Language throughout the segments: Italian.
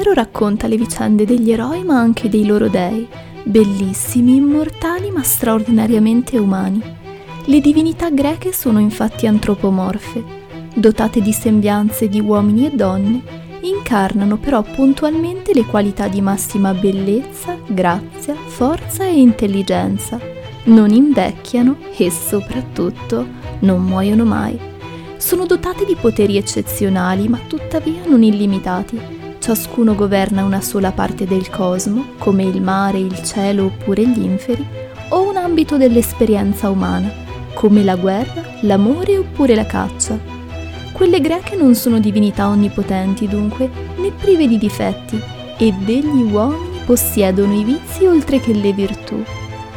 Omero racconta le vicende degli eroi ma anche dei loro dei, bellissimi, immortali ma straordinariamente umani. Le divinità greche sono infatti antropomorfe, dotate di sembianze di uomini e donne, incarnano però puntualmente le qualità di massima bellezza, grazia, forza e intelligenza. Non invecchiano e soprattutto non muoiono mai. Sono dotate di poteri eccezionali ma tuttavia non illimitati ciascuno governa una sola parte del cosmo, come il mare, il cielo oppure gli inferi, o un ambito dell'esperienza umana, come la guerra, l'amore oppure la caccia. Quelle greche non sono divinità onnipotenti dunque, né prive di difetti, e degli uomini possiedono i vizi oltre che le virtù.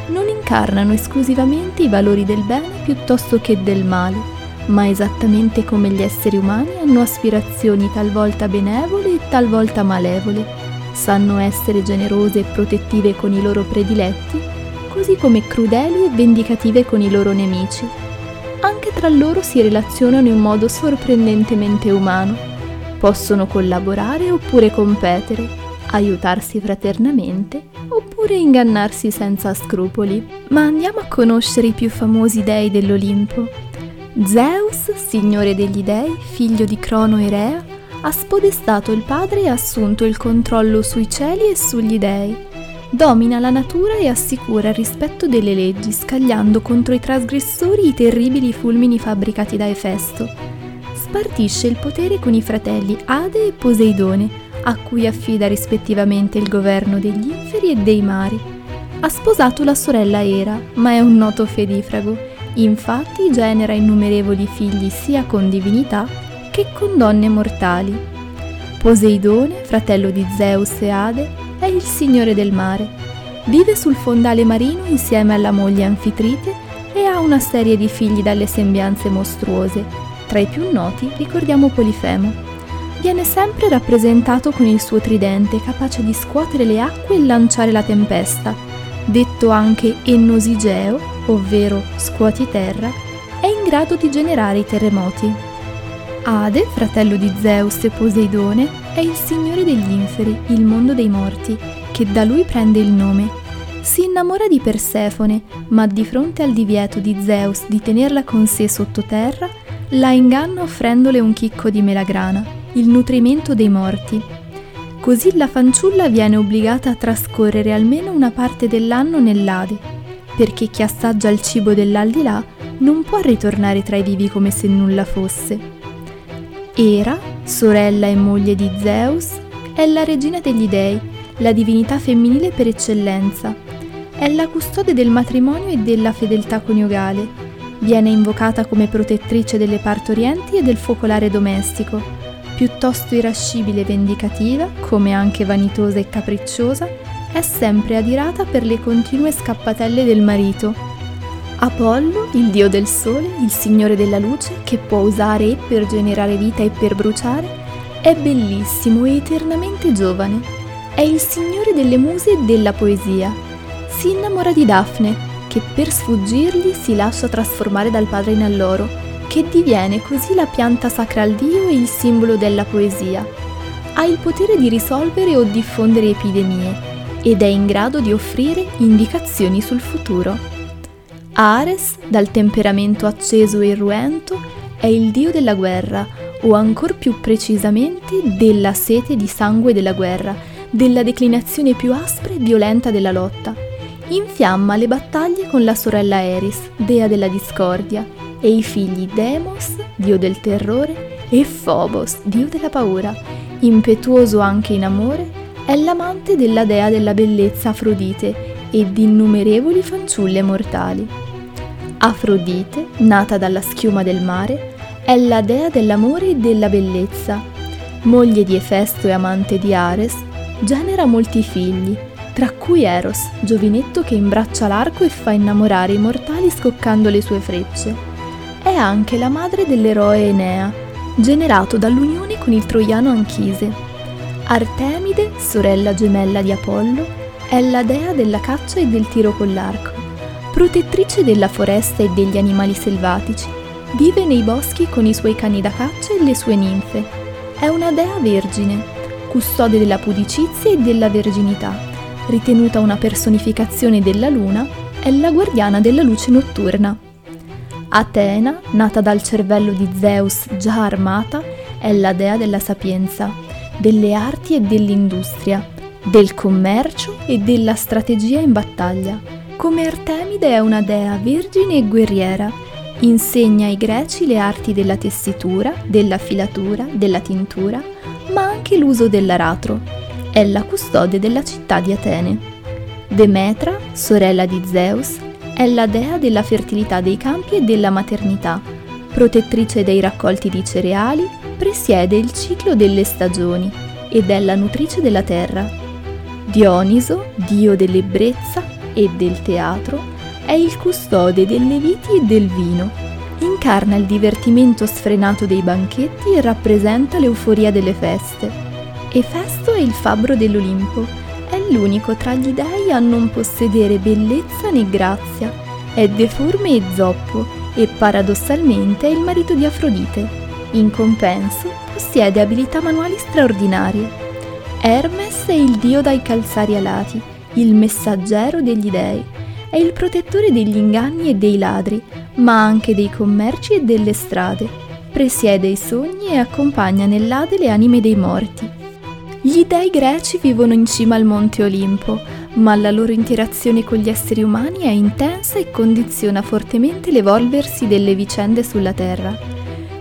Non incarnano esclusivamente i valori del bene piuttosto che del male, ma esattamente come gli esseri umani hanno aspirazioni talvolta benevole e talvolta malevole, sanno essere generose e protettive con i loro prediletti, così come crudeli e vendicative con i loro nemici. Anche tra loro si relazionano in modo sorprendentemente umano, possono collaborare oppure competere, aiutarsi fraternamente oppure ingannarsi senza scrupoli. Ma andiamo a conoscere i più famosi dei dell'Olimpo Zeus, signore degli dei, figlio di Crono e Rea, ha spodestato il padre e assunto il controllo sui cieli e sugli dei. Domina la natura e assicura il rispetto delle leggi, scagliando contro i trasgressori i terribili fulmini fabbricati da Efesto. Spartisce il potere con i fratelli Ade e Poseidone, a cui affida rispettivamente il governo degli inferi e dei mari. Ha sposato la sorella Era, ma è un noto fedifrago Infatti genera innumerevoli figli sia con divinità che con donne mortali. Poseidone, fratello di Zeus e Ade, è il signore del mare. Vive sul fondale marino insieme alla moglie Anfitrite e ha una serie di figli dalle sembianze mostruose. Tra i più noti ricordiamo Polifemo. Viene sempre rappresentato con il suo tridente capace di scuotere le acque e lanciare la tempesta, detto anche Ennosigeo ovvero scuoti terra, è in grado di generare i terremoti. Ade, fratello di Zeus e Poseidone, è il signore degli inferi, il mondo dei morti, che da lui prende il nome. Si innamora di Persefone, ma di fronte al divieto di Zeus di tenerla con sé sottoterra, la inganna offrendole un chicco di melagrana, il nutrimento dei morti. Così la fanciulla viene obbligata a trascorrere almeno una parte dell'anno nell'Ade, perché chi assaggia il cibo dell'aldilà non può ritornare tra i vivi come se nulla fosse. Era, sorella e moglie di Zeus, è la regina degli dei, la divinità femminile per eccellenza. È la custode del matrimonio e della fedeltà coniugale. Viene invocata come protettrice delle partorienti e del focolare domestico, piuttosto irascibile e vendicativa, come anche vanitosa e capricciosa, è sempre adirata per le continue scappatelle del marito. Apollo, il dio del sole, il signore della luce, che può usare e per generare vita e per bruciare, è bellissimo e eternamente giovane. È il signore delle muse e della poesia. Si innamora di Daphne, che per sfuggirgli si lascia trasformare dal padre in alloro, che diviene così la pianta sacra al dio e il simbolo della poesia. Ha il potere di risolvere o diffondere epidemie ed è in grado di offrire indicazioni sul futuro. Ares, dal temperamento acceso e irruento, è il dio della guerra, o ancor più precisamente della sete di sangue della guerra, della declinazione più aspra e violenta della lotta. Infiamma le battaglie con la sorella Eris, dea della discordia, e i figli Demos, dio del terrore, e Phobos, dio della paura, impetuoso anche in amore, è l'amante della dea della bellezza Afrodite e di innumerevoli fanciulle mortali. Afrodite, nata dalla schiuma del mare, è la dea dell'amore e della bellezza. Moglie di Efesto e amante di Ares, genera molti figli, tra cui Eros, giovinetto che imbraccia l'arco e fa innamorare i mortali scoccando le sue frecce. È anche la madre dell'eroe Enea, generato dall'unione con il troiano Anchise, Artemide, sorella gemella di Apollo, è la dea della caccia e del tiro con l'arco. Protettrice della foresta e degli animali selvatici, vive nei boschi con i suoi cani da caccia e le sue ninfe. È una dea vergine. custode della pudicizia e della verginità, ritenuta una personificazione della luna, è la guardiana della luce notturna. Atena, nata dal cervello di Zeus già armata, è la dea della sapienza, delle arti e dell'industria, del commercio e della strategia in battaglia. Come Artemide è una dea vergine e guerriera, insegna ai greci le arti della tessitura, della filatura, della tintura, ma anche l'uso dell'aratro. È la custode della città di Atene. Demetra, sorella di Zeus, è la dea della fertilità dei campi e della maternità, protettrice dei raccolti di cereali, presiede il ciclo delle stagioni ed è la nutrice della terra. Dioniso, dio dell'ebbrezza e del teatro, è il custode delle viti e del vino. Incarna il divertimento sfrenato dei banchetti e rappresenta l'euforia delle feste. Efesto è il fabbro dell'Olimpo, l'unico tra gli dei a non possedere bellezza né grazia, è deforme e zoppo e paradossalmente è il marito di Afrodite. In compenso possiede abilità manuali straordinarie Hermes è il dio dai calzari alati, il messaggero degli dei, è il protettore degli inganni e dei ladri, ma anche dei commerci e delle strade. Presiede i sogni e accompagna nell'Ade le anime dei morti. Gli dei greci vivono in cima al monte Olimpo, ma la loro interazione con gli esseri umani è intensa e condiziona fortemente l'evolversi delle vicende sulla Terra.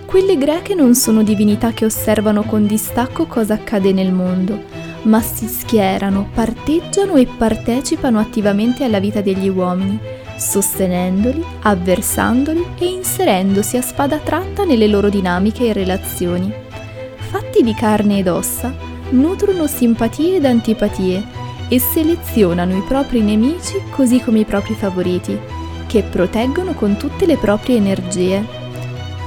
Quelle greche non sono divinità che osservano con distacco cosa accade nel mondo, ma si schierano, parteggiano e partecipano attivamente alla vita degli uomini, sostenendoli, avversandoli e inserendosi a spada tratta nelle loro dinamiche e relazioni. Fatti di carne ed ossa, nutrono simpatie ed antipatie e selezionano i propri nemici così come i propri favoriti, che proteggono con tutte le proprie energie.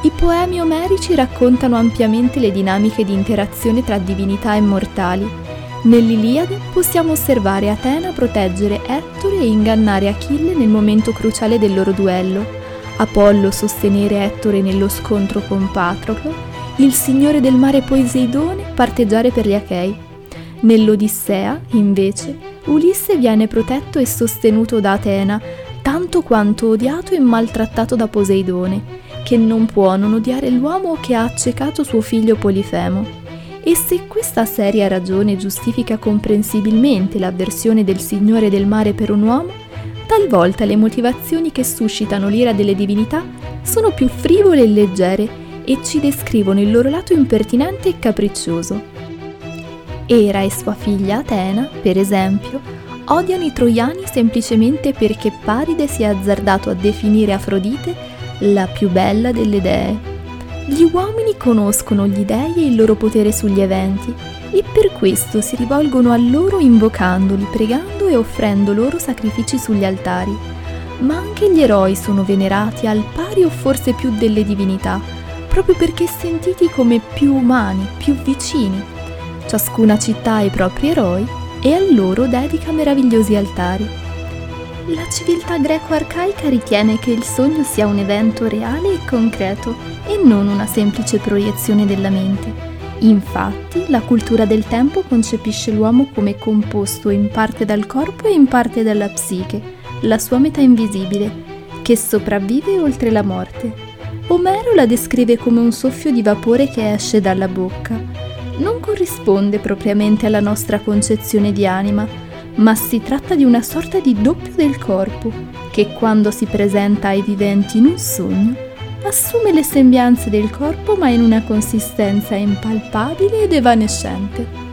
I poemi omerici raccontano ampiamente le dinamiche di interazione tra divinità e mortali, Nell'Iliade possiamo osservare Atena proteggere Ettore e ingannare Achille nel momento cruciale del loro duello, Apollo sostenere Ettore nello scontro con Patroclo, il signore del mare Poseidone parteggiare per gli Achei. Nell'Odissea, invece, Ulisse viene protetto e sostenuto da Atena, tanto quanto odiato e maltrattato da Poseidone, che non può non odiare l'uomo che ha accecato suo figlio Polifemo. E se questa seria ragione giustifica comprensibilmente l'avversione del Signore del mare per un uomo, talvolta le motivazioni che suscitano l'ira delle divinità sono più frivole e leggere e ci descrivono il loro lato impertinente e capriccioso. Era e sua figlia Atena, per esempio, odiano i troiani semplicemente perché Paride si è azzardato a definire Afrodite la più bella delle dee. Gli uomini conoscono gli dei e il loro potere sugli eventi e per questo si rivolgono a loro invocandoli, pregando e offrendo loro sacrifici sugli altari. Ma anche gli eroi sono venerati al pari o forse più delle divinità, proprio perché sentiti come più umani, più vicini. Ciascuna città ha i propri eroi e a loro dedica meravigliosi altari. La civiltà greco-arcaica ritiene che il sogno sia un evento reale e concreto e non una semplice proiezione della mente. Infatti, la cultura del tempo concepisce l'uomo come composto in parte dal corpo e in parte dalla psiche, la sua metà invisibile, che sopravvive oltre la morte. Omero la descrive come un soffio di vapore che esce dalla bocca. Non corrisponde propriamente alla nostra concezione di anima, ma si tratta di una sorta di doppio del corpo, che quando si presenta ai viventi in un sogno, assume le sembianze del corpo ma in una consistenza impalpabile ed evanescente.